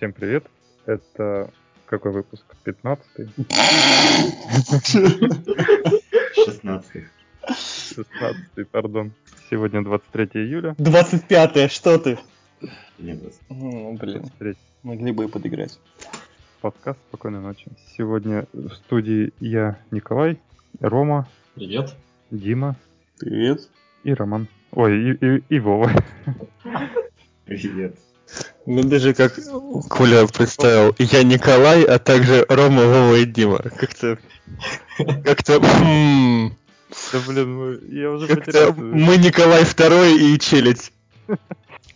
Всем привет. Это какой выпуск? 15-й? 16 16-й, пардон. Сегодня 23 июля. 25-е, что ты? Ну, блин, 23 могли бы и подыграть. подкаст «Спокойной ночи». Сегодня в студии я, Николай, Рома, Привет. Дима Привет. и Роман. Ой, и, и- и Вова. Привет. Ну, даже как Коля представил, я Николай, а также Рома, Вова и Дима. Как-то... Как-то... м, Да блин, мы- я уже Как-то потерял. мы Николай второй и челядь.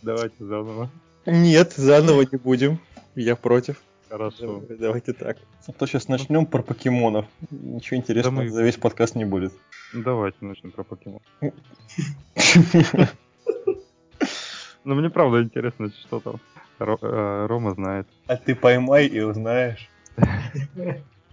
Давайте заново. Нет, заново не будем. Я против. Хорошо. Давай- Давайте так. А то сейчас начнем про покемонов. Ничего интересного мы- за весь подкаст не будет. Давайте начнем про покемон. Ну, мне правда интересно, что там. Ро- э, Рома знает. А ты поймай и узнаешь.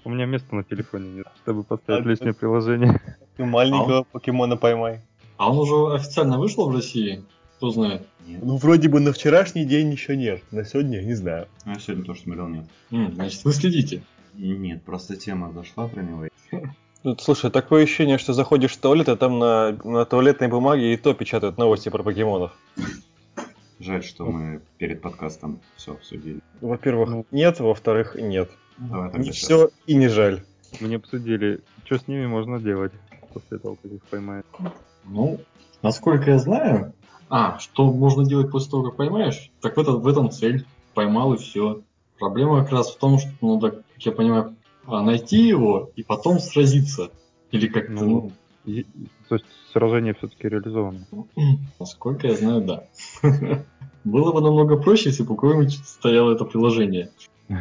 У меня места на телефоне нет, чтобы поставить А, лишнее приложение. Ты маленького покемона поймай. А он уже официально вышел в России? Кто знает? Нет. Ну, вроде бы на вчерашний день еще нет. На сегодня не знаю. Ну, я сегодня тоже смотрел, нет. М, значит, вы следите. Нет, просто тема зашла про него. Слушай, такое ощущение, что заходишь в туалет, а там на, на туалетной бумаге и то печатают новости про покемонов. Жаль, что мы перед подкастом все обсудили. Во-первых, нет, во-вторых, нет. Давай Не тогда все и не жаль. Мы не обсудили, что с ними можно делать после того, как их поймают. Ну, насколько я знаю... А, что можно делать после того, как поймаешь? Так в, этом в этом цель. Поймал и все. Проблема как раз в том, что надо, как я понимаю, а, найти его и потом сразиться. Или как-то, Ну, ну, то есть сражение все-таки реализовано. насколько я знаю, да. Было бы намного проще, если бы у кого-нибудь стояло это приложение.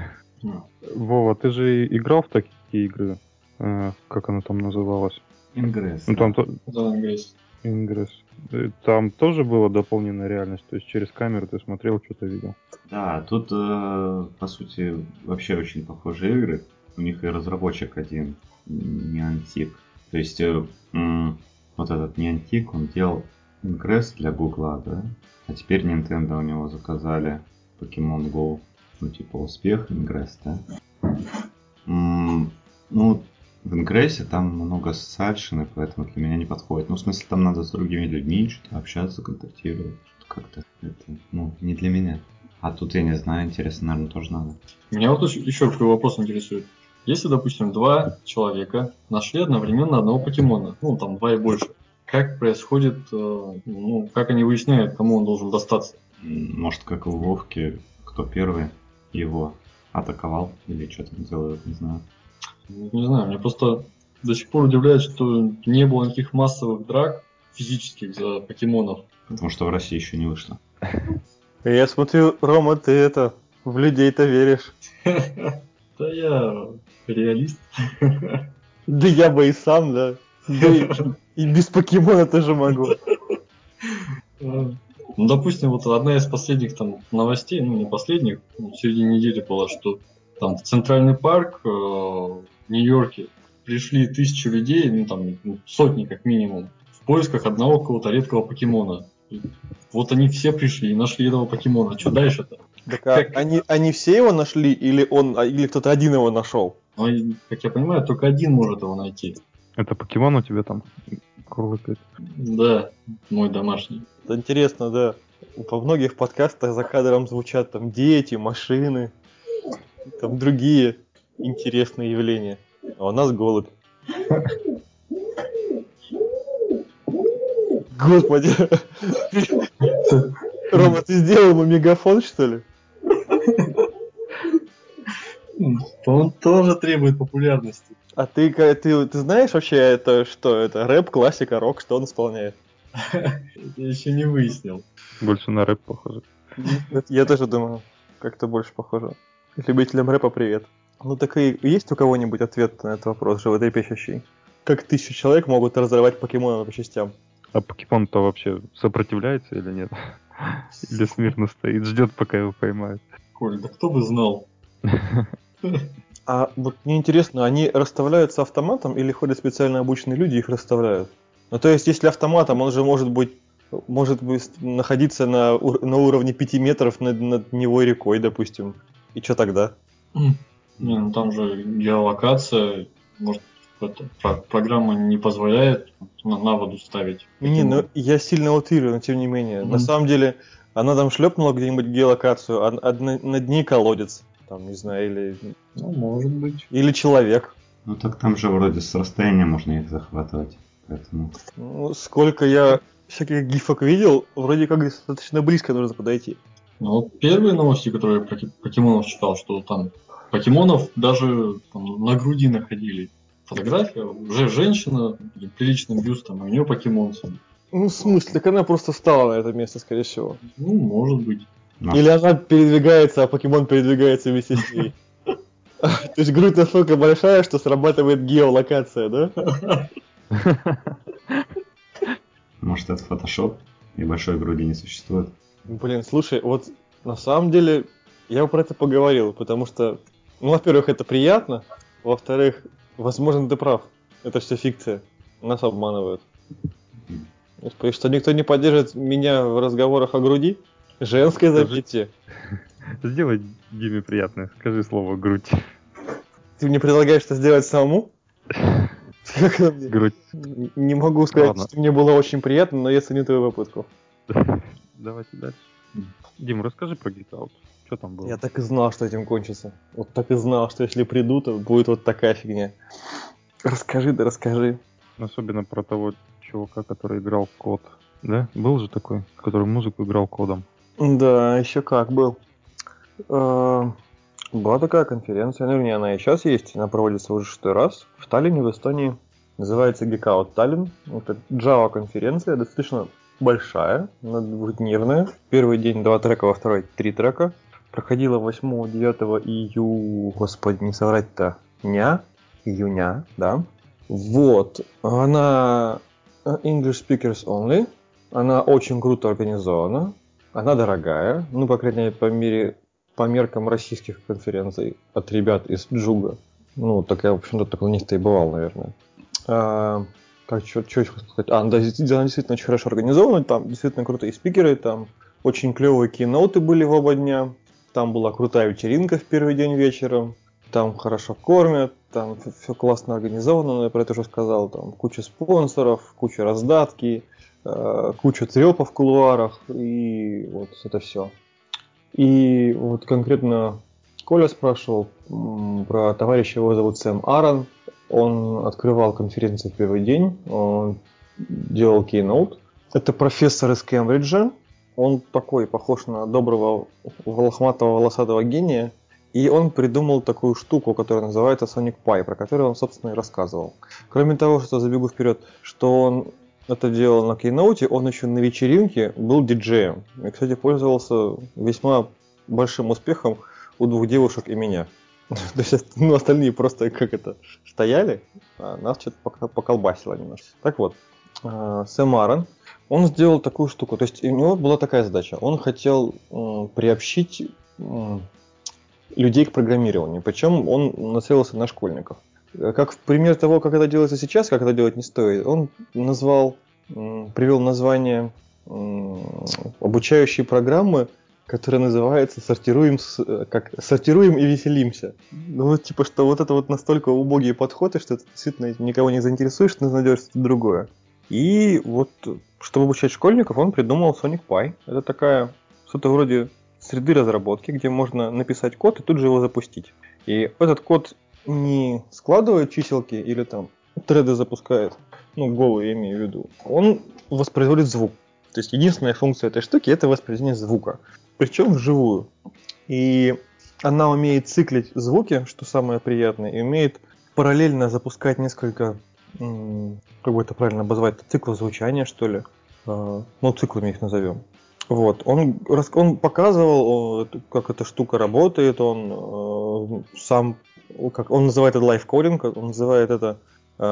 Вова, ты же играл в такие игры? Э, как она там называлась? Ингресс. Ну там. Да, Ингресс. Ингресс. Э, Там тоже была дополненная реальность, то есть через камеру ты смотрел, что-то видел. Да, тут, э, по сути, вообще очень похожие игры. У них и разработчик один, Niantic. То есть, э, вот этот Niantic, он делал Ingress для Гугла, да? А теперь Nintendo у него заказали Pokemon Go. Ну, типа, успех Ingress, да? Ну, в Ингрессе там много социальщины, поэтому для меня не подходит. Ну, в смысле, там надо с другими людьми что-то общаться, контактировать. Как-то это, ну, не для меня. А тут я не знаю, интересно, наверное, тоже надо. Меня вот еще, такой вопрос интересует. Если, допустим, два человека нашли одновременно одного покемона, ну там два и больше, как происходит, э, ну, как они выясняют, кому он должен достаться? Может, как в Вовке, кто первый его атаковал или что там делают, не знаю. Не знаю, мне просто до сих пор удивляет, что не было никаких массовых драк физических за покемонов. Потому что в России еще не вышло. Я смотрю, Рома, ты это, в людей-то веришь. Да я реалист. Да я бы и сам, да. Да и, и без покемона тоже могу. Ну, допустим, вот одна из последних там новостей, ну не последних, в середине недели была, что там в Центральный парк э, в Нью-Йорке пришли тысячи людей, ну там ну, сотни как минимум, в поисках одного какого-то редкого покемона. Вот они все пришли и нашли этого покемона. Что дальше-то? Так а они, они все его нашли или он, а- или кто-то один его нашел? Ну, и, как я понимаю, только один может его найти. Это покемон у тебя там курлыкает? Да, мой домашний. Это интересно, да. Во многих подкастах за кадром звучат там дети, машины, там другие интересные явления. А у нас голубь. Господи. Рома, ты сделал ему мегафон, что ли? Он тоже требует популярности. А ты, ты, ты знаешь вообще это что это? Рэп, классика, рок, что он исполняет? Я еще не выяснил. Больше на рэп похоже. Я тоже думаю, как-то больше похоже. Любителям рэпа привет. Ну так и есть у кого-нибудь ответ на этот вопрос, животрепещущий? Как тысячу человек могут разрывать покемона по частям? А покемон-то вообще сопротивляется или нет? Или смирно стоит, ждет, пока его поймают? Коль, да кто бы знал. А вот мне интересно, они расставляются автоматом или ходят специально обученные люди и их расставляют? Ну то есть, если автоматом, он же может быть может быть находиться на, на уровне 5 метров над, над Невой рекой, допустим. И что тогда? Не, ну там же геолокация, может, это, про- программа не позволяет на, на воду ставить. Не, ну я сильно утрирую, но тем не менее. На Мгм. самом деле, она там шлепнула где-нибудь геолокацию, а, а на, на дне колодец. Там, не знаю, или, Ну, может быть. или человек. Ну так там же вроде с расстояния можно их захватывать. Поэтому Ну, сколько я всяких гифок видел, вроде как достаточно близко нужно подойти. Ну, вот первые новости, которые я про покемонов читал, что там покемонов даже там, на груди находили. Фотография, уже женщина приличным бюстом, и у нее покемон. Ну, в смысле, так она просто встала на это место, скорее всего. Ну, может быть. Ну, Или она передвигается, а покемон передвигается вместе с ней. То есть грудь настолько большая, что срабатывает геолокация, да? может это фотошоп и большой груди не существует. Блин, слушай, вот на самом деле я бы про это поговорил, потому что, ну, во-первых, это приятно, во-вторых, возможно, ты прав. Это все фикция. Нас обманывают. Господи, что никто не поддержит меня в разговорах о груди? Женское запятие. Сделай Диме приятное, скажи слово грудь. Ты мне предлагаешь это сделать самому? Грудь. Не могу сказать, Ладно. что мне было очень приятно, но я ценю твою попытку. Давайте дальше. Дим, расскажи про Out. Что там было? Я так и знал, что этим кончится. Вот так и знал, что если приду, то будет вот такая фигня. Расскажи, да расскажи. Особенно про того чувака, который играл код. Да? Был же такой, который музыку играл кодом. Да, еще как был. Э, Была такая конференция, ну, вернее, она и сейчас есть, она проводится уже шестой раз в Таллине, в Эстонии. Называется Geek Out Tallinn. Это Java конференция, достаточно большая, она двухдневная. Первый день два трека, во второй три трека. Проходила 8-9 ию... Господи, не соврать-то. Ня? Июня, да. Вот. Она э, English Speakers Only. Она очень круто организована. Она дорогая. Ну, по крайней мере, по мере по меркам российских конференций от ребят из Джуга. Ну, так я, в общем-то, так на них-то и бывал, наверное. А, так, что еще сказать? А, да, она действительно очень хорошо организована. Там действительно крутые спикеры. Там очень клевые киноуты были в оба дня. Там была крутая вечеринка в первый день вечером. Там хорошо кормят, там все классно организовано, но я про это уже сказал. Там куча спонсоров, куча раздатки, куча трепа в кулуарах и вот это все. И вот конкретно Коля спрашивал про товарища, его зовут Сэм Аарон. Он открывал конференцию в первый день, он делал кейноут. Это профессор из Кембриджа. Он такой, похож на доброго волохматого волосатого гения. И он придумал такую штуку, которая называется Sonic Pi, про которую он, собственно, и рассказывал. Кроме того, что забегу вперед, что он это делал на кейноуте, он еще на вечеринке был диджеем. И, кстати, пользовался весьма большим успехом у двух девушек и меня. То есть, ну, остальные просто как это, стояли, а нас что-то поколбасило немножко. Так вот, э, Сэм Аарон, он сделал такую штуку. То есть у него была такая задача. Он хотел приобщить людей к программированию. Причем он нацелился на школьников. Как пример того, как это делается сейчас, как это делать не стоит, он назвал, привел название обучающей программы, которая называется «Сортируем, как «Сортируем и веселимся». Ну, вот, типа, что вот это вот настолько убогие подходы, что ты действительно никого не заинтересуешь, нужно делать что-то другое. И вот, чтобы обучать школьников, он придумал Sonic Pi. Это такая, что-то вроде среды разработки, где можно написать код и тут же его запустить. И этот код не складывает чиселки или там треды запускает, ну, голый я имею в виду, он воспроизводит звук. То есть единственная функция этой штуки это воспроизведение звука. Причем вживую. И она умеет циклить звуки, что самое приятное, и умеет параллельно запускать несколько, как бы это правильно обозвать, циклов звучания, что ли. А, Ну, циклами их назовем. Вот, он, он показывал, как эта штука работает, он э, сам, как он называет это лайфкодинг, он называет это э,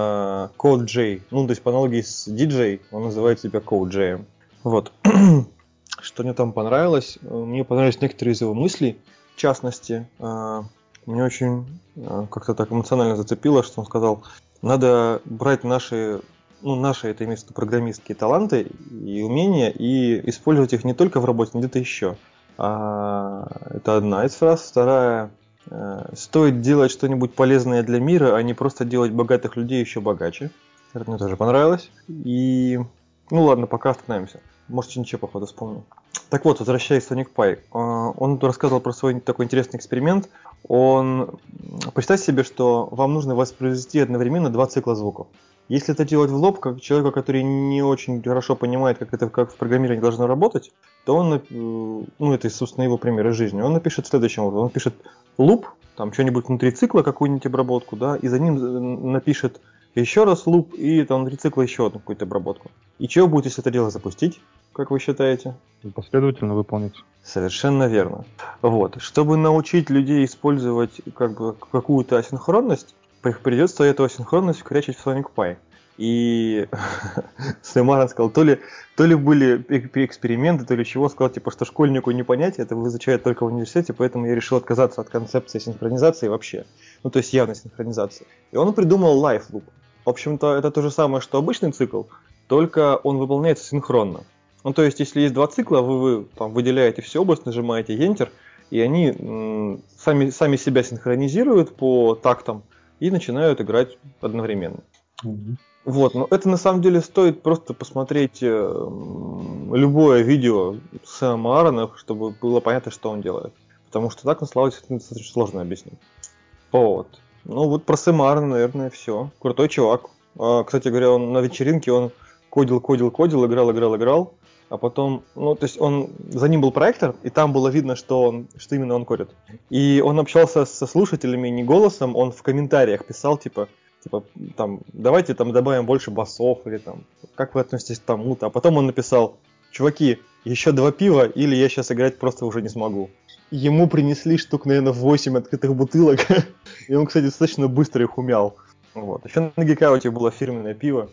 Code J. Ну, то есть по аналогии с DJ, он называет себя Code J. Вот. Что мне там понравилось? Э, Мне понравились некоторые из его мыслей. В частности, э, мне очень э, как-то так эмоционально зацепило, что он сказал, надо брать наши ну, наши, это имеется в виду программистские таланты и умения, и использовать их не только в работе, но где-то еще. А, это одна из фраз. Вторая. Э, Стоит делать что-нибудь полезное для мира, а не просто делать богатых людей еще богаче. Это мне тоже понравилось. И... Ну ладно, пока остановимся. Может, еще, походу, вспомню. Так вот, возвращаясь к Sonic Pi. а, Он рассказывал про свой такой интересный эксперимент. Он... Представьте себе, что вам нужно воспроизвести одновременно два цикла звуков. Если это делать в лоб, как человека, который не очень хорошо понимает, как это как в программировании должно работать, то он, э, ну это, собственно, его пример из жизни, он напишет следующим образом. Он пишет луп, там что-нибудь внутри цикла, какую-нибудь обработку, да, и за ним э, напишет еще раз луп, и там внутри цикла еще одну какую-то обработку. И чего будет, если это дело запустить, как вы считаете? Последовательно выполнится. Совершенно верно. Вот. Чтобы научить людей использовать как бы какую-то асинхронность, придется эту асинхронность вкорячить в Sonic Pi. И Сэм Аарон сказал, то ли, то ли были эксперименты, то ли чего, сказал, типа, что школьнику не понять, это изучают только в университете, поэтому я решил отказаться от концепции синхронизации вообще. Ну, то есть явной синхронизации. И он придумал Life Loop. В общем-то, это то же самое, что обычный цикл, только он выполняется синхронно. Ну, то есть, если есть два цикла, вы, вы там выделяете всю область, нажимаете Enter, и они м, сами, сами себя синхронизируют по тактам и начинают играть одновременно. Вот, но это на самом деле стоит просто посмотреть э, любое видео Сэма Аарона, чтобы было понятно, что он делает. Потому что так на словах действительно достаточно сложно объяснить. Вот. Ну вот про Сэма Аарона, наверное, все. Крутой чувак. А, кстати говоря, он на вечеринке он кодил, кодил, кодил, играл, играл, играл. А потом, ну, то есть он, за ним был проектор, и там было видно, что, он, что именно он кодит. И он общался со слушателями не голосом, он в комментариях писал, типа, типа, там, давайте там добавим больше басов, или там, как вы относитесь к тому-то. А потом он написал, чуваки, еще два пива, или я сейчас играть просто уже не смогу. Ему принесли штук, наверное, 8 открытых бутылок, и он, кстати, достаточно быстро их умял. Вот. Еще на Гикауте было фирменное пиво,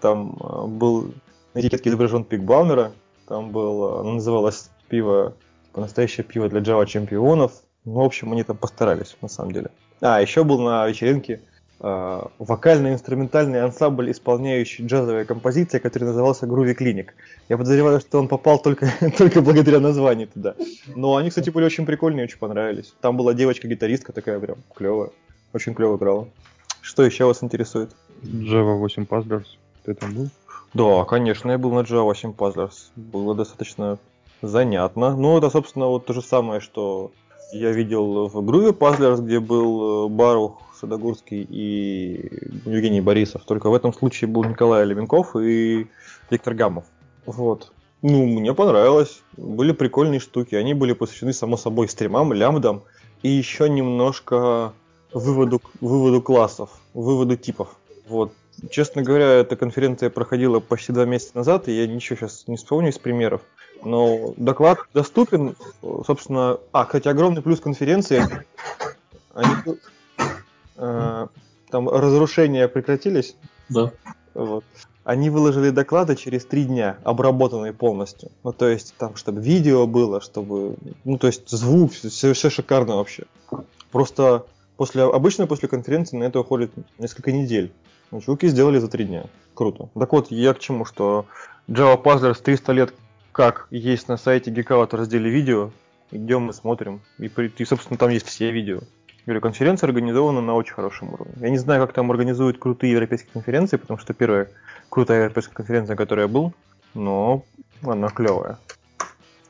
там э, был на этикетке изображен пик Балмера, там был, оно называлось пиво, типа, настоящее пиво для Java чемпионов. Ну, в общем, они там постарались, на самом деле. А, еще был на вечеринке э, вокально-инструментальный ансамбль, исполняющий джазовые композиции, который назывался Groovy Clinic. Я подозреваю, что он попал только, только благодаря названию туда. Но они, кстати, были очень прикольные, очень понравились. Там была девочка-гитаристка такая прям клевая. Очень клево играла. Что еще вас интересует? Java 8 Puzzlers. Ты там был? Да, конечно, я был на Java 8 Puzzlers. Было достаточно занятно. Ну, это, собственно, вот то же самое, что я видел в Groovy Puzzlers, где был э, Барух Садогурский и Евгений Борисов. Только в этом случае был Николай Леменков и Виктор Гамов. Вот. Ну, мне понравилось. Были прикольные штуки. Они были посвящены, само собой, стримам, лямбдам и еще немножко выводу, выводу классов, выводу типов. Вот. Честно говоря, эта конференция проходила почти два месяца назад, и я ничего сейчас не вспомню из примеров. Но доклад доступен, собственно... А, кстати, огромный плюс конференции. Они, э, там разрушения прекратились. Да. Вот. Они выложили доклады через три дня, обработанные полностью. Ну, то есть, там, чтобы видео было, чтобы... Ну, то есть, звук, все, все шикарно вообще. Просто после, обычно после конференции на это уходит несколько недель. Ну, чуваки сделали за три дня. Круто. Так вот, я к чему, что Java Puzzlers 300 лет как есть на сайте Geekout в разделе видео. Идем мы смотрим. И, и, собственно, там есть все видео. Говорю, конференция организована на очень хорошем уровне. Я не знаю, как там организуют крутые европейские конференции, потому что первая крутая европейская конференция, на которой я был, но она клевая.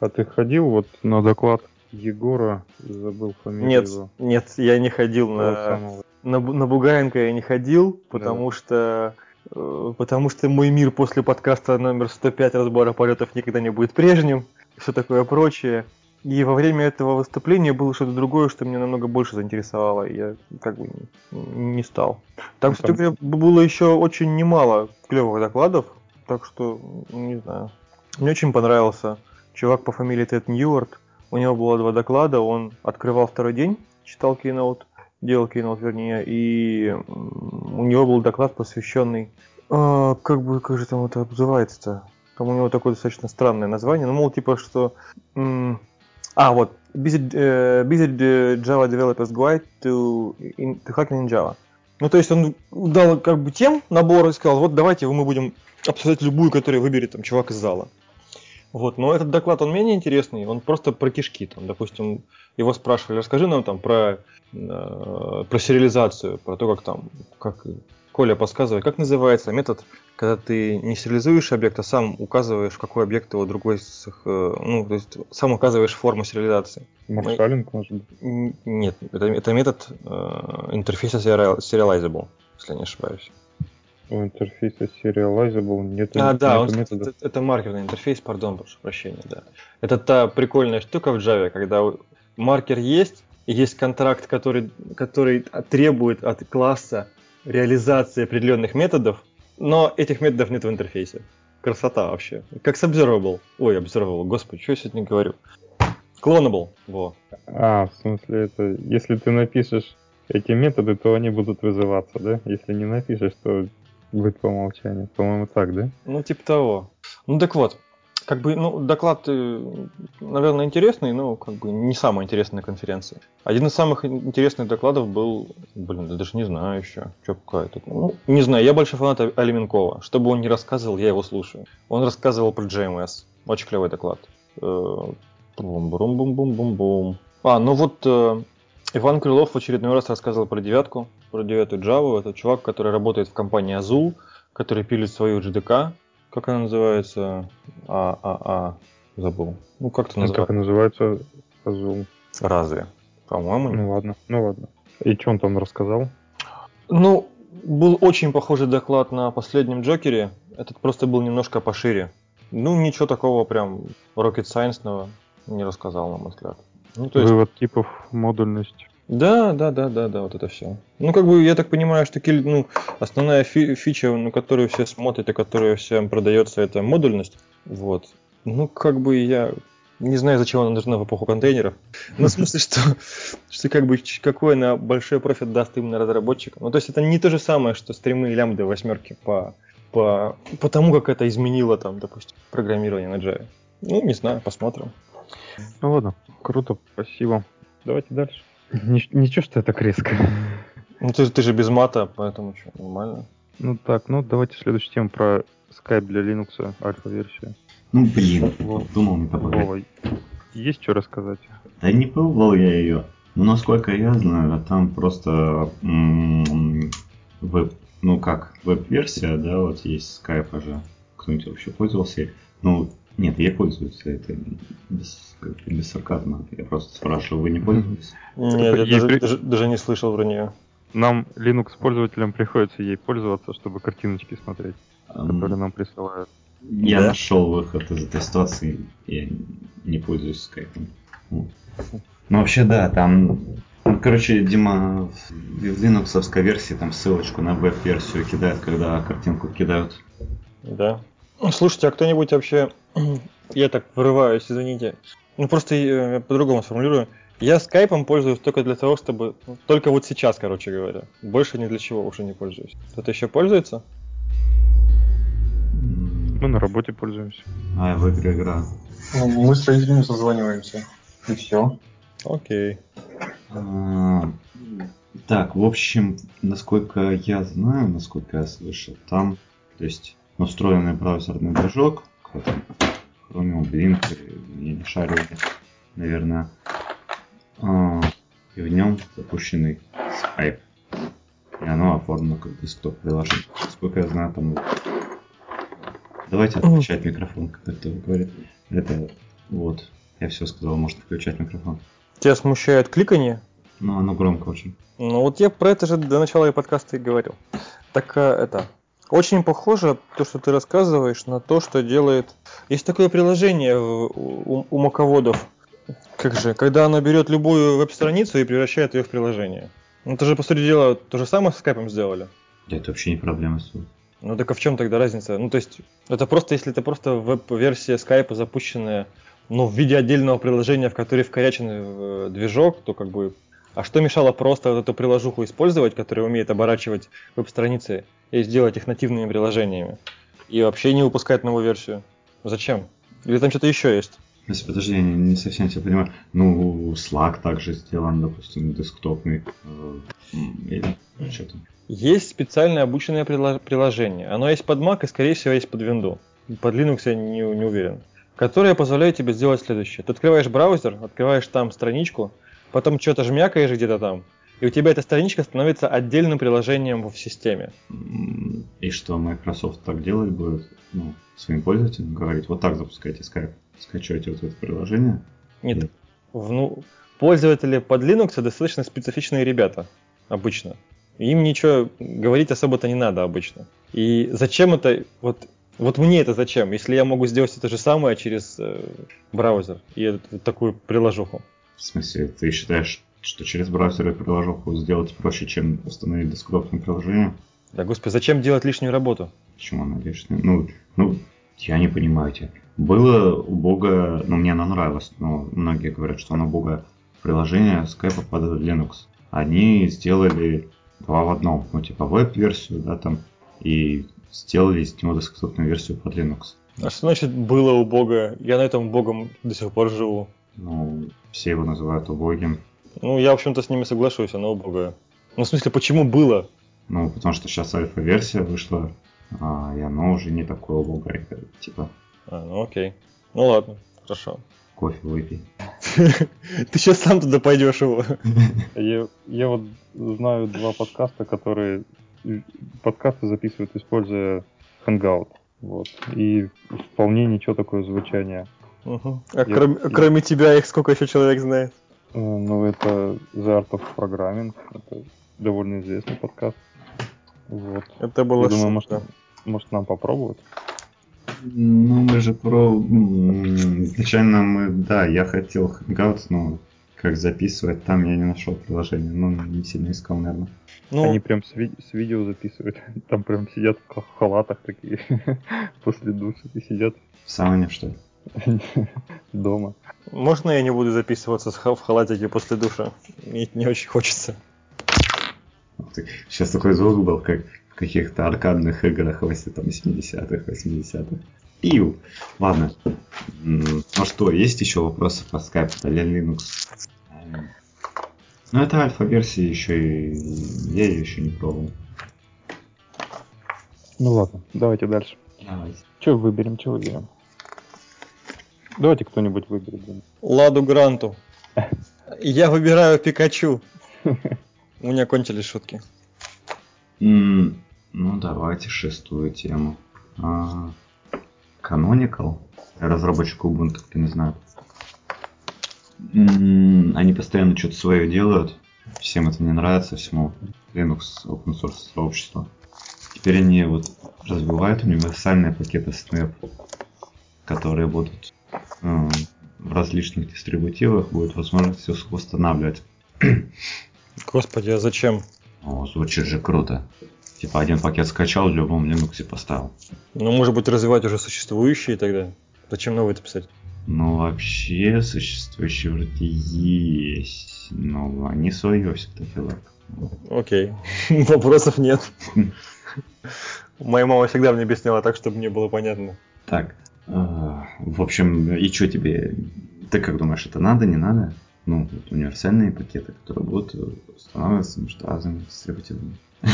А ты ходил вот на доклад Егора, забыл фамилию Нет, его. нет, я не ходил на, на, на Бугаенко я не ходил, потому что э, потому что мой мир после подкаста номер 105 разбора полетов никогда не будет прежним, все такое прочее. И во время этого выступления было что-то другое, что меня намного больше заинтересовало, и я как бы не, не стал. Там, кстати говоря, было еще очень немало клевых докладов, так что, не знаю. Мне очень понравился чувак по фамилии Тед Ньюарт. У него было два доклада, он открывал второй день, читал Keynote, делал Keynote, вернее, и у него был доклад, посвященный, а, как бы, как же там это называется-то? Там у него такое достаточно странное название, ну, мол, типа, что... м, а, вот, Busy, э, Busy Java Developers Guide to, in, to Hacking in Java. Ну, то есть он дал как бы тем набор и сказал, вот давайте мы будем обсуждать любую, которую выберет там чувак из зала. Вот, но этот доклад, он менее интересный, он просто про кишки, там, допустим, его спрашивали, расскажи нам там про, э, про сериализацию, про то, как там, как Коля подсказывай, как называется метод, когда ты не сериализуешь объект, а сам указываешь, какой объект его другой, э, ну, то есть сам указываешь форму сериализации. Маршалинг, может быть? Нет, это, это метод э, интерфейса serializable, если не ошибаюсь. У интерфейса serializable нет А, да, он, метода. это, это маркерный интерфейс, пардон, прошу прощения, да. Это та прикольная штука в Java, когда маркер есть, есть контракт, который, который требует от класса реализации определенных методов, но этих методов нет в интерфейсе. Красота вообще. Как с Observable. Ой, Observable, господи, что я сегодня говорю? Clonable, во. А, в смысле, это если ты напишешь эти методы, то они будут вызываться, да? Если не напишешь, то будет по умолчанию. По-моему, так, да? Ну, типа того. Ну так вот, как бы, ну, доклад, э, наверное, интересный, но как бы не самая интересная конференция. Один из самых интересных докладов был, блин, я даже не знаю еще, что какая-то. Ну, не знаю, я большой фанат Алименкова. Что бы он ни рассказывал, я его слушаю. Он рассказывал про JMS. Очень клевый доклад. Бум-бум-бум-бум-бум-бум. А, ну вот э, Иван Крылов в очередной раз рассказывал про девятку, про девятую Java. Это чувак, который работает в компании Azul, который пилит свою JDK, как она называется? А, а, а, забыл. Ну, как-то называется. Как называется Azul. Разве? По-моему. Ну ладно, ну ладно. И что он там рассказал? Ну, был очень похожий доклад на последнем Джокере. Этот просто был немножко пошире. Ну, ничего такого прям rocket science не рассказал, на мой взгляд. Ну, то есть... Вывод типов, модульность. Да, да, да, да, да, вот это все. Ну, как бы, я так понимаю, что ну, основная фи- фича, на которую все смотрят и которая всем продается, это модульность. Вот. Ну, как бы я не знаю, зачем она нужна в эпоху контейнеров. Ну, в смысле, что, что как бы какой она большой профит даст именно разработчикам. Ну, то есть это не то же самое, что стримы лямбды восьмерки по, по, по тому, как это изменило там, допустим, программирование на Java. Ну, не знаю, посмотрим. Ну ладно, круто, спасибо. Давайте дальше. Ничего, что я так резко. Ну ты, ты же без мата, поэтому что, нормально. Ну так, ну давайте следующую тему про Skype для Linux, альфа-версия. Ну блин, вот, думал не Вова, есть что рассказать? Да не пробовал я ее. Ну, насколько я знаю, там просто м- веб, ну как, веб-версия, да, вот есть Skype же. Кто-нибудь вообще пользовался? Ну, нет, я пользуюсь, это без, без сарказма. Я просто спрашиваю, вы не пользуетесь? Нет, я даже, даже, даже не слышал про нее. Нам, Linux пользователям, приходится ей пользоваться, чтобы картиночки смотреть, um, которые нам присылают. Я да? нашел выход из этой ситуации, я не пользуюсь скайпом. Ну, вообще, да, там ну, короче, Дима в Linux версии там ссылочку на веб-версию кидает, когда картинку кидают. Да. Слушайте, а кто-нибудь вообще я так вырываюсь, извините. Ну просто я по-другому сформулирую. Я скайпом пользуюсь только для того, чтобы... Только вот сейчас, короче говоря. Больше ни для чего уже не пользуюсь. Кто-то еще пользуется? Мы на работе пользуемся. А, в игре игра. Ну, мы с родителями созваниваемся. И все. Окей. А, так, в общем, насколько я знаю, насколько я слышал, там, то есть, устроенный браузерный движок, Chromium, Blink, я не шарю, наверное. А, и в нем запущенный Skype. И оно оформлено как десктоп приложение. Сколько я знаю, там... Давайте отключать микрофон, когда кто говорит. Это вот. Я все сказал, можно включать микрофон. Тебя смущает кликание? Ну, оно громко очень. Ну вот я про это же до начала подкаста и говорил. Так а, это, очень похоже то, что ты рассказываешь, на то, что делает... Есть такое приложение у, у маководов. Как же, когда оно берет любую веб-страницу и превращает ее в приложение. Ну, это же, по сути дела, то же самое с скайпом сделали. Да, это вообще не проблема. Ну так а в чем тогда разница? Ну то есть, это просто, если это просто веб-версия скайпа запущенная, ну, в виде отдельного приложения, в которое вкорячен э, движок, то как бы а что мешало просто вот эту приложуху использовать, которая умеет оборачивать веб-страницы и сделать их нативными приложениями? И вообще не выпускать новую версию. Зачем? Или там что-то еще есть? Если, подожди, я не, не совсем тебя понимаю. Ну, Slack также сделан, допустим, десктопный. Э, или что там? Есть специальное обученное приложение. Оно есть под Mac и, скорее всего, есть под Windows. Под Linux я не, не уверен. которая позволяет тебе сделать следующее. Ты открываешь браузер, открываешь там страничку, потом что-то жмякаешь где-то там, и у тебя эта страничка становится отдельным приложением в системе. И что Microsoft так делать будет? Ну, своим пользователям говорить, вот так запускайте Skype, скачивайте вот это приложение. Нет, в, ну, пользователи под Linux достаточно специфичные ребята, обычно. Им ничего говорить особо-то не надо обычно. И зачем это, вот, вот мне это зачем, если я могу сделать это же самое через э, браузер и вот такую приложуху? В смысле, ты считаешь, что через браузер и приложуху сделать проще, чем установить десктопное приложение? Да, господи, зачем делать лишнюю работу? Почему она лишняя? Ну, ну, я не понимаю тебя. Было у Бога, ну, мне оно нравилось, но многие говорят, что оно Бога приложение Skype под Linux. Они сделали два в одном, ну, типа веб-версию, да, там, и сделали из него десктопную версию под Linux. А что значит было у Бога? Я на этом Богом до сих пор живу. Ну, все его называют убогим. Ну, я, в общем-то, с ними соглашусь, оно убогое. Ну, в смысле, почему было? Ну, потому что сейчас альфа-версия вышла, а, и оно уже не такое убогое, типа. А, ну окей. Ну ладно, хорошо. Кофе выпей. Ты сейчас сам туда пойдешь его. Я, я вот знаю два подкаста, которые подкасты записывают, используя Hangout. Вот. И вполне ничего такое звучание. Угу. А я, кроме, я... кроме тебя их сколько еще человек знает? Э, ну, это The Art of Programming. Это довольно известный подкаст. Вот. Это было Я думаю, может, может нам попробовать? Ну, мы же про... Изначально мы, да, я хотел Hangouts, но как записывать там я не нашел приложение. Ну, не сильно искал, наверное. Ну, Они прям с, ви- с видео записывают. Там прям сидят в халатах такие после душа и сидят. В сауне, что ли? Дома. Можно я не буду записываться в халатике после душа? Мне не очень хочется. Сейчас такой звук был, как в каких-то аркадных играх 70-х, 80-х. Пиу. Ладно. Ну что, есть еще вопросы по скайпу для Linux? Ну, это альфа-версия еще и... Я ее еще не пробовал. Ну ладно, давайте дальше. Давайте. Что выберем, что выберем? Давайте кто-нибудь выберет. Ладу Гранту. Я выбираю Пикачу. У меня кончились шутки. Ну, давайте шестую тему. А, Canonical, разработчик Ubuntu, кто не знает. Они постоянно что-то свое делают. Всем это не нравится, всему Linux open source сообществу. Теперь они вот развивают универсальные пакеты Snap, которые будут в различных дистрибутивах, будет возможность их восстанавливать. Господи, а зачем? О, звучит же круто. Типа один пакет скачал, в любом Linux поставил. Ну, может быть, развивать уже существующие тогда? Зачем новые-то писать? Ну, вообще, существующие вроде есть. Но они свое все-таки. Окей. Вопросов нет. Моя мама всегда мне объясняла так, чтобы мне было понятно. Так. А, в общем, и что тебе... Ты как думаешь, это надо, не надо? Ну, вот универсальные пакеты, которые будут устанавливаться между разными дистрибутивами.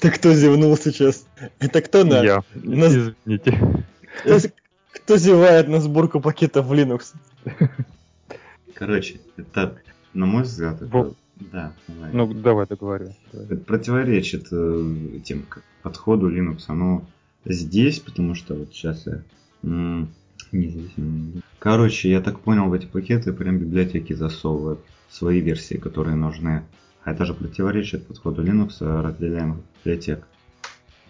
Ты кто зевнул сейчас? Это кто на? Я. Извините. Кто зевает на сборку пакетов в Linux? Короче, это, на мой взгляд, это... Да, давай. Ну, давай договорю. Это противоречит э, тем как подходу Linux. Оно здесь, потому что вот сейчас я независимо. Короче, я так понял, в эти пакеты прям библиотеки засовывают свои версии, которые нужны. А это же противоречит подходу Linux разделяемых библиотек.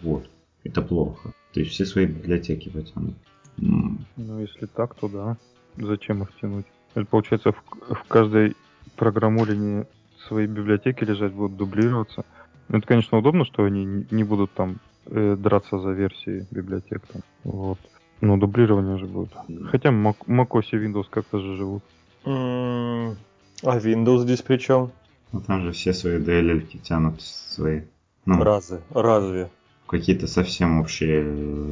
Вот. Это плохо. То есть все свои библиотеки потянут. Ну, если так, то да. Зачем их тянуть? Это получается в, в каждой программулине свои библиотеки лежать будут дублироваться. Ну, это, конечно, удобно, что они не будут там э, драться за версии библиотек. Там. Вот. Но дублирование же будет. Хотя Mac, macOS и Windows как-то же живут. Mm, а Windows здесь при чем? Ну там же все свои DLL тянут свои. Ну, Разве? Разве? Какие-то совсем общие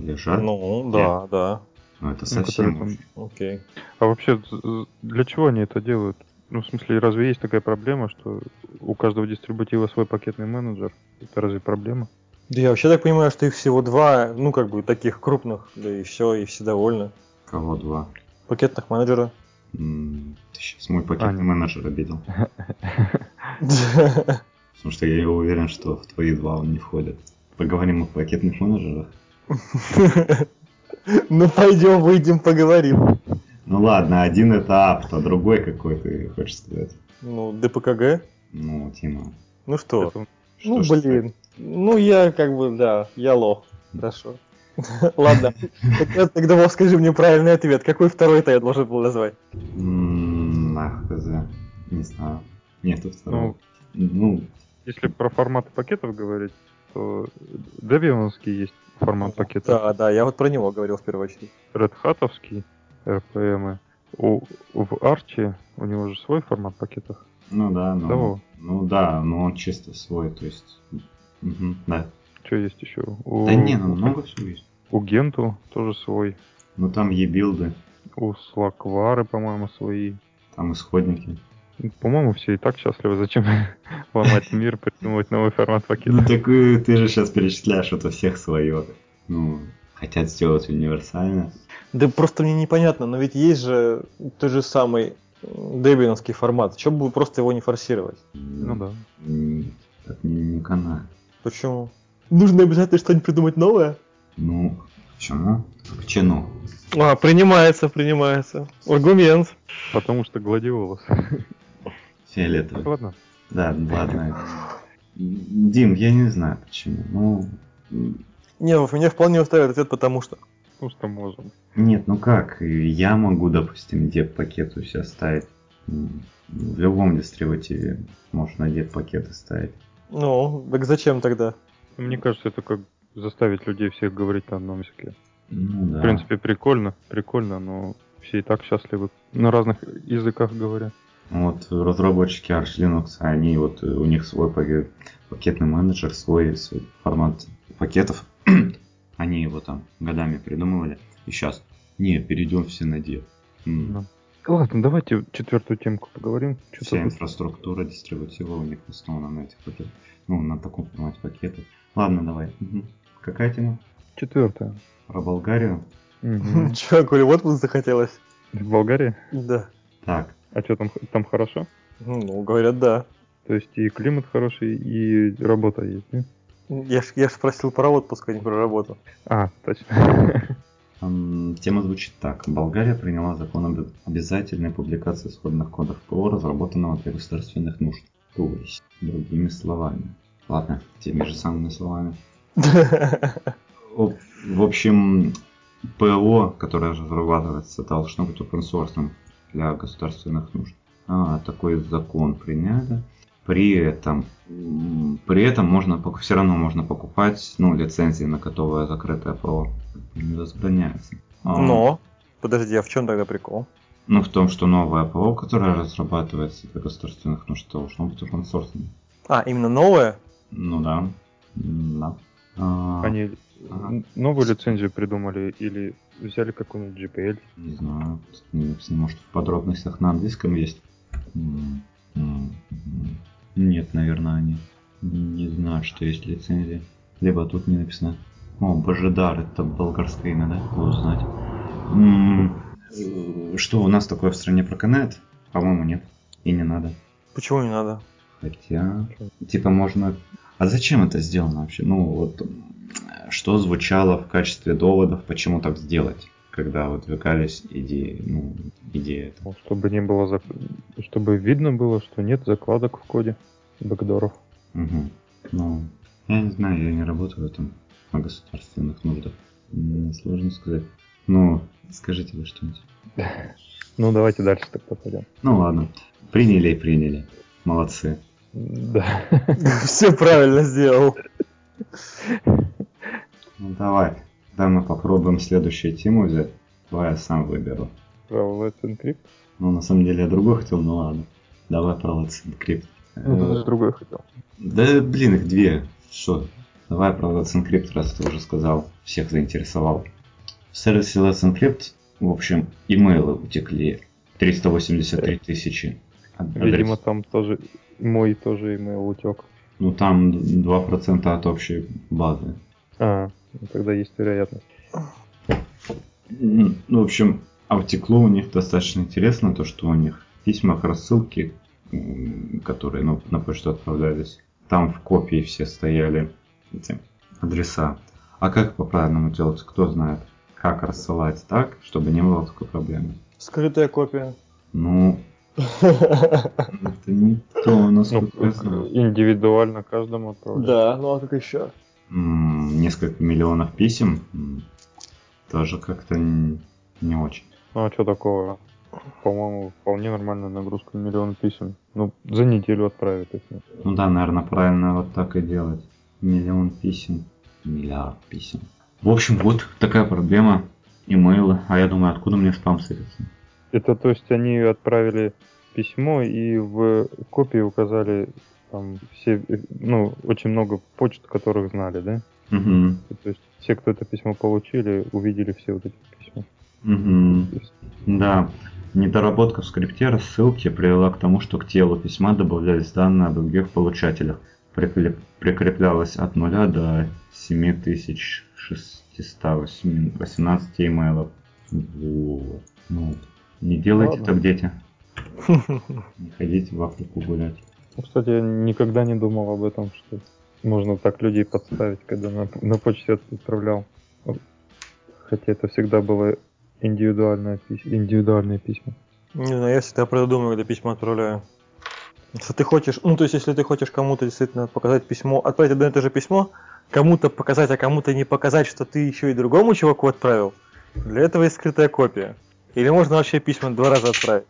лежат. Ну, да, Нет. да. Ну, это совсем ну, Окей. А вообще, для чего они это делают? Ну, в смысле, разве есть такая проблема, что у каждого дистрибутива свой пакетный менеджер? Это разве проблема? Да я вообще так понимаю, что их всего два, ну, как бы, таких крупных, да и все, и все довольны. Кого два? Пакетных менеджера. М, Ты сейчас мой пакетный А, менеджер обидел. Потому что я уверен, что в твои два он не входит. Поговорим о пакетных менеджерах. Ну пойдем, выйдем, поговорим. Ну ладно, один это апт, а другой какой ты хочешь сказать? Ну, ДПКГ. Ну, Тима. Ну что? Ну, блин. Ну, я как бы, да, я лох. Хорошо. Ладно. Тогда, Вов, скажи мне правильный ответ. Какой второй-то я должен был назвать? М, Ах, хз. Не знаю. Нету второго. Ну, Если про форматы пакетов говорить, то Debian-овский есть формат пакетов. Да, да, я вот про него говорил в первую очередь. Red Hat-овский RPM. У, в Арчи у него же свой формат пакетов. ну да, ну, Того. ну да, но он чисто свой, то есть. Мгм, да. Что есть еще? У, Да не, ну много всего есть. у Генту тоже свой. Ну там е-билды, У Слаквары, по-моему, свои. там исходники. По-моему, все и так счастливы. Зачем ломать мир, придумывать новый формат Ну пакета? так э, ты же сейчас перечисляешь, это всех свое. Ну, хотят сделать универсально. Да просто мне непонятно, но ведь есть же тот же самый дебиновский формат. Чего бы просто его не форсировать? Ну да. Так не, не канает. Почему? Нужно обязательно что-нибудь придумать новое? Ну, почему? Почему? А, принимается, принимается. Аргумент. Потому что гладиолус. Фиолетовый. Ладно. Да, ладно. Дим, я не знаю почему. Ну, Не, Вов, меня вполне устраивает ответ, потому что. Ну что можем. нет, ну как? Я могу, допустим, деп-пакет у себя ставить. В любом дистрибутиве можно деп-пакеты ставить. Ну, так зачем тогда? Мне кажется, это как заставить людей всех говорить на одном языке. Ну да. В принципе, прикольно, прикольно, но все и так счастливы. На разных языках говорят. Вот разработчики Arch Linux, они вот у них свой пакет- пакетный менеджер, свой, свой формат пакетов. они его там годами придумывали. И сейчас, не, перейдем все на. М, Ну. Ладно, давайте четвертую темку поговорим. Вся Что-то тут инфраструктура дистрибутива у них основана на этих пакетах. Ну, на таком формате пакетов. Ладно, давай. Мгм. Какая тема? четвертая. Про Болгарию? Мгм. Че, Коля, вот отпуск захотелось? В Болгарии? Да. Так, А что там, там хорошо? Ну, говорят, да. То есть и климат хороший, и работа есть, да? Я ж, я ж спросил про отпуск, а не про работу. А, точно. Тема звучит так. Болгария приняла закон об обязательной публикации исходных кодов ПО, разработанного для государственных нужд. То есть, другими словами. Ладно, теми же самыми словами. В общем, ПО, которое разрабатывается, должно быть open source для государственных нужд. А, такой закон приняли. При этом, при этом можно все равно можно покупать ну, лицензии на готовое закрытое ПО. Не возбраняется. А, Но, подожди, а в чем тогда прикол? Ну, в том, что новое ПО, которое разрабатывается для государственных нужд, должно быть open source. А, именно новое? Ну да. Да. А, Они Ага. н- новую лицензию придумали или взяли какую-нибудь GPL? Не знаю, не написано, может в подробностях на английском есть. Нет, наверное, они не знают, что есть лицензия. Либо тут не написано. О, Божидар, это болгарское имя, да? Буду знать. Э, Что у нас такое в стране проканает? По-моему, нет. И не надо. Почему не надо? Хотя, типа можно... А зачем это сделано вообще? Ну вот, м, что звучало в качестве доводов, почему так сделать? Когда выдвигались идеи, ну, идеи. Ну, Чтобы не было, зак- чтобы видно было, что нет закладок в коде бэкдоров. Мгм. Ну, я не знаю, я не работаю там на государственных нуждах. Сложно сказать. Ну, скажите вы что-нибудь. Ну, давайте дальше тогда пойдем. Ну ладно, приняли и приняли. Молодцы. Да. Все правильно сделал. Ну давай, да мы попробуем следующую тему взять. Давай я сам выберу. Про Let's Encrypt. Ну, на самом деле я другой хотел, ну ладно. Давай про Let's Encrypt. Ну, Э, даже другой хотел. Да, блин, их две. Что? Давай про Let's Encrypt, раз ты уже сказал. Всех заинтересовал. В сервисе Let's Encrypt, в общем, имейлы утекли. 383 тысячи. Адрес. Видимо, там тоже мой тоже email утек. Ну, там 2% от общей базы. А, ну, тогда есть вероятность. Ну, в общем, а в Текло у них достаточно интересно то, что у них в письмах рассылки, которые ну, на почту отправлялись, там в копии все стояли эти адреса. А как по-правильному делать, кто знает? Как рассылать так, чтобы не было такой проблемы? Скрытая копия. Ну, это не то, Ну, насколько я знаю. индивидуально каждому отправлять. Да, ну а как еще? М, Несколько миллионов писем тоже как-то не очень. Ну а что такого? По-моему, вполне нормальная нагрузка миллион писем. Ну, за неделю отправят их. ну. Да, наверное, правильно вот так и делать. Миллион писем, миллиард писем. В общем, вот такая проблема. Имейлы. А я думаю, откуда мне спам сыпется? Это то есть они отправили письмо и в копии указали там все, э, ну, очень много почт, которых знали, да? Угу. То есть все, кто это письмо получили, увидели все вот эти письма. Угу. Есть, Да. Недоработка в скрипте рассылки привела к тому, что к телу письма добавлялись данные о других получателях. Прикреп- Прикреплялось от 0 до 7618 имейлов. Вот. Ну, не делайте Ладно. так, дети. Не ходите в Африку гулять. ну, кстати, я никогда не думал об этом, что можно так людей подставить, когда на, на почте отправлял. Хотя это всегда было индивидуальное индивидуальные письма. Не знаю, я всегда про это думаю, когда письма отправляю. Если ты хочешь, ну то есть если ты хочешь кому-то действительно показать письмо, отправить одно и то же письмо, кому-то показать, а кому-то не показать, что ты еще и другому чуваку отправил, для этого есть скрытая копия. Или можно вообще письма два раза отправить.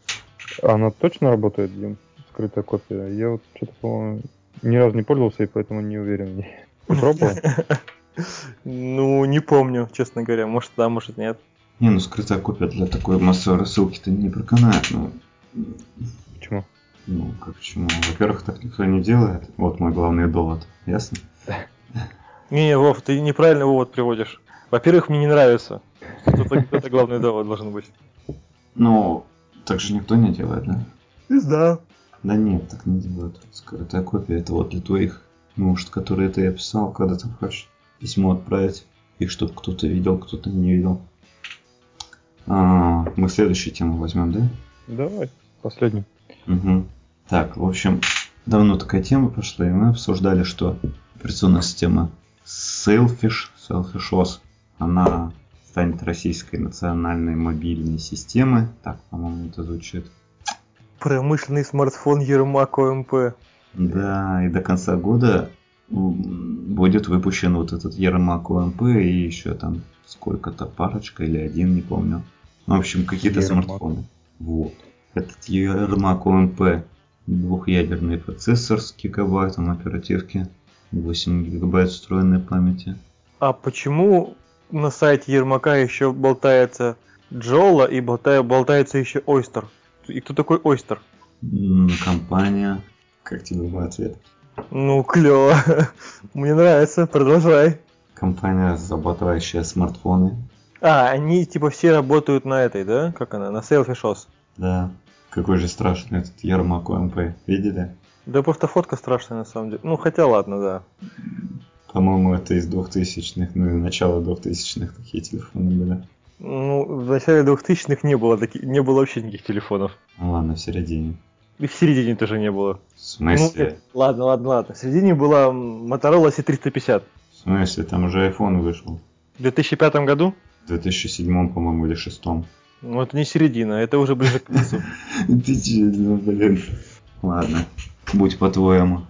Она точно работает, Дим? Скрытая копия? Я вот что-то, по-моему, ни разу не пользовался и поэтому не уверен в ней. Ты пробовал? Ну, не помню, честно говоря. Может да, может нет. Не, ну скрытая копия для такой массовой рассылки-то не проканает. Ну, Почему? ну, как почему? Во-первых, так никто не делает. Вот мой главный довод. Ясно? Не, Вов, ты неправильно вывод приводишь. Во-первых, мне не нравится. Это главный довод должен быть. Ну, так же никто не делает, да? Пизда. Да нет, так не делают. Скрытая копия это вот для твоих нужд, которые ты описал, когда ты хочешь письмо отправить, и чтобы кто-то видел, кто-то не видел. А, мы следующую тему возьмем, да? Давай, последний. Угу. Так, в общем, давно такая тема прошла, и мы обсуждали, что операционная система Sailfish, Sailfishos, она станет российской национальной мобильной системой. Так, по-моему, это звучит. Промышленный смартфон Ермак ОМП. Да, и до конца года будет выпущен вот этот Ермак УМП и еще там сколько-то, парочка или один, не помню. Ну, в общем, какие-то Ермак. смартфоны. Вот. Этот Ермак УМП двухъядерный процессор с гигабайтом оперативки, 8 гигабайт встроенной памяти. А почему на сайте Ермака еще болтается Джола и болтается еще Ойстер? И кто такой Ойстер? Компания. Как тебе мой ответ? Ну, клево. Мне нравится, продолжай. Компания, разрабатывающая смартфоны. А, они типа все работают на этой, да? Как она? На Selfie Да. Какой же страшный этот Ермак УМП. Видели? Да просто фотка страшная на самом деле. Ну, хотя ладно, да. По-моему, это из 2000-х, ну и начала 2000-х такие телефоны были. Ну, в начале 2000-х не было, таки, не было вообще никаких телефонов. Ну ладно, в середине. И в середине тоже не было. В Ну, смысле? э, ладно, ладно, ладно. В середине была Motorola C350. В смысле? Там уже iPhone вышел. В 2005 году? В 2007, по-моему, или 2006. Ну, это не середина, это уже ближе к концу. Ты че, ну, блин. Ладно. Будь по-твоему.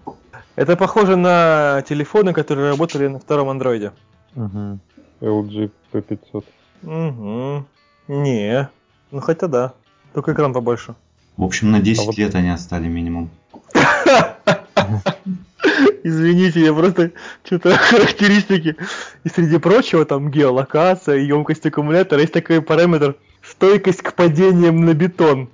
Это похоже на телефоны, которые работали на втором андроиде. Угу. LG P500. Угу. Не. Ну хотя да. Только экран побольше. В общем, на 10 А вот- лет они отстали минимум. Извините, я просто что-то характеристики. И среди прочего там геолокация, емкость аккумулятора, есть такой параметр стойкость к падениям на бетон.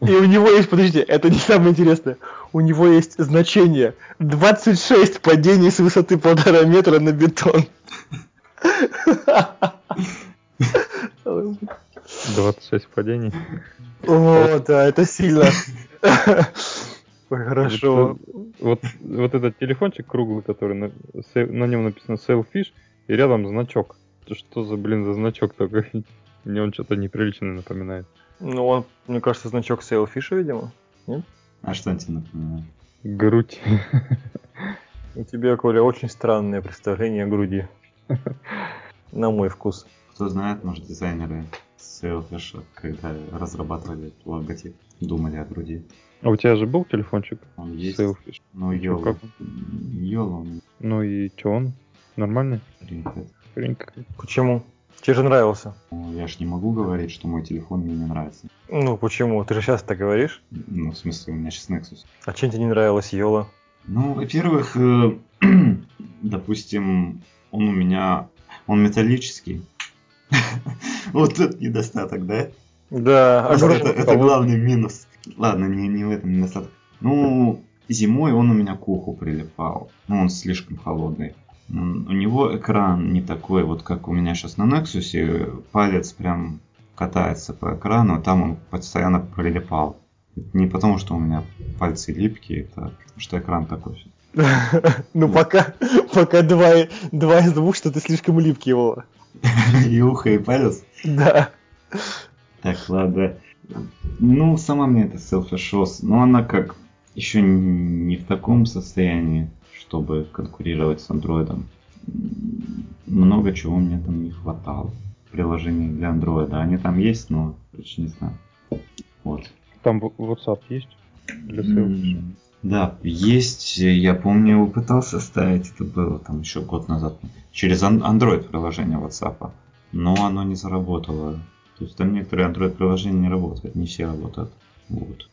И у него есть, подождите, это не самое интересное, у него есть значение 26 падений с высоты полтора метра на бетон. 26 падений. О, да, это сильно. Хорошо. Вот, вот этот телефончик круглый, который на, на нем написано Selfish, и рядом значок. Что за, блин, за значок такой? Мне он что-то неприличное напоминает. Ну, он, мне кажется, значок Sailfish, видимо. А что он тебе напоминает? Грудь. У тебя, Коля, очень странное представление о груди. На мой вкус. Кто знает, может, дизайнеры Sailfish, когда разрабатывали логотип, думали о груди. А у тебя же был телефончик? Он есть. Sailfish. Ну, Чё, Йола. как Йола, он Ну и чё он? Нормальный? принято. Хрень какая. Почему? Тебе же нравился. Ну, Я ж не могу говорить, что мой телефон мне не нравится. Ну, почему? Ты же сейчас так говоришь. Ну, в смысле, у меня сейчас Nexus. А чем тебе не нравилась Йола? Ну, во-первых, э, допустим, он у меня, он металлический. Вот тут недостаток, да? Да, огромный это, это главный минус. Ладно, не, не в этом недостаток. Ну, зимой он у меня к уху прилипал. Ну, он слишком холодный. У него экран не такой, вот как у меня сейчас на Nexus. Палец прям катается по экрану, там он постоянно прилипал. Это не потому, что у меня пальцы липкие, это что экран такой. Ну, пока, пока два, два из двух, что ты слишком липкий его. И ухо, и палец. Да. Так, ладно. Ну, сама мне это селфи-шос, но она как еще не в таком состоянии, чтобы конкурировать с андроидом. Много чего мне там не хватало. Приложений для андроида. Они там есть, но короче, не знаю. Вот. Там WhatsApp есть? Для Sailfish? Да, есть, я помню, пытался ставить, это было там еще год назад, через Android приложение WhatsApp, но оно не заработало. То есть там некоторые Android приложения не работают, не все работают. Вот.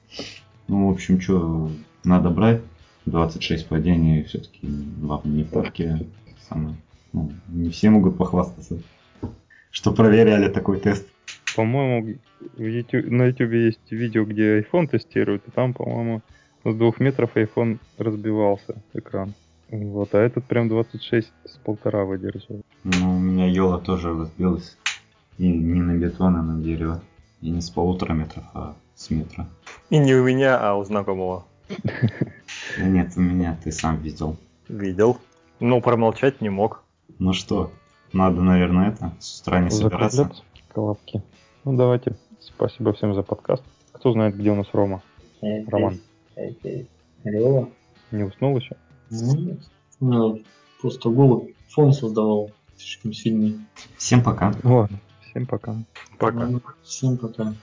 Ну, в общем, что, надо брать 26 падений, все-таки главное не фотки. Самое. Ну, не все могут похвастаться, что проверяли такой тест. По-моему, YouTube- на YouTube есть видео, где iPhone тестируют, и там, по-моему, с двух метров iPhone разбивался экран. Вот, а этот прям 26 с полтора выдерживает. Ну, у меня Йола тоже разбилась. И не на бетон, а на дерево. И не с полутора метров, а с метра. И не у меня, а у знакомого. Да нет, у меня ты сам видел. Видел. Но промолчать не мог. Ну что, надо, наверное, это, с утра не собираться. Закругляться к лавке. Ну давайте. Спасибо всем за подкаст. Кто знает, где у нас Рома? Роман. Алло. Не уснул еще? Нет. Ну, просто голубь фон создавал слишком сильный. Всем пока. Ладно. Всем пока. Пока. Всем пока.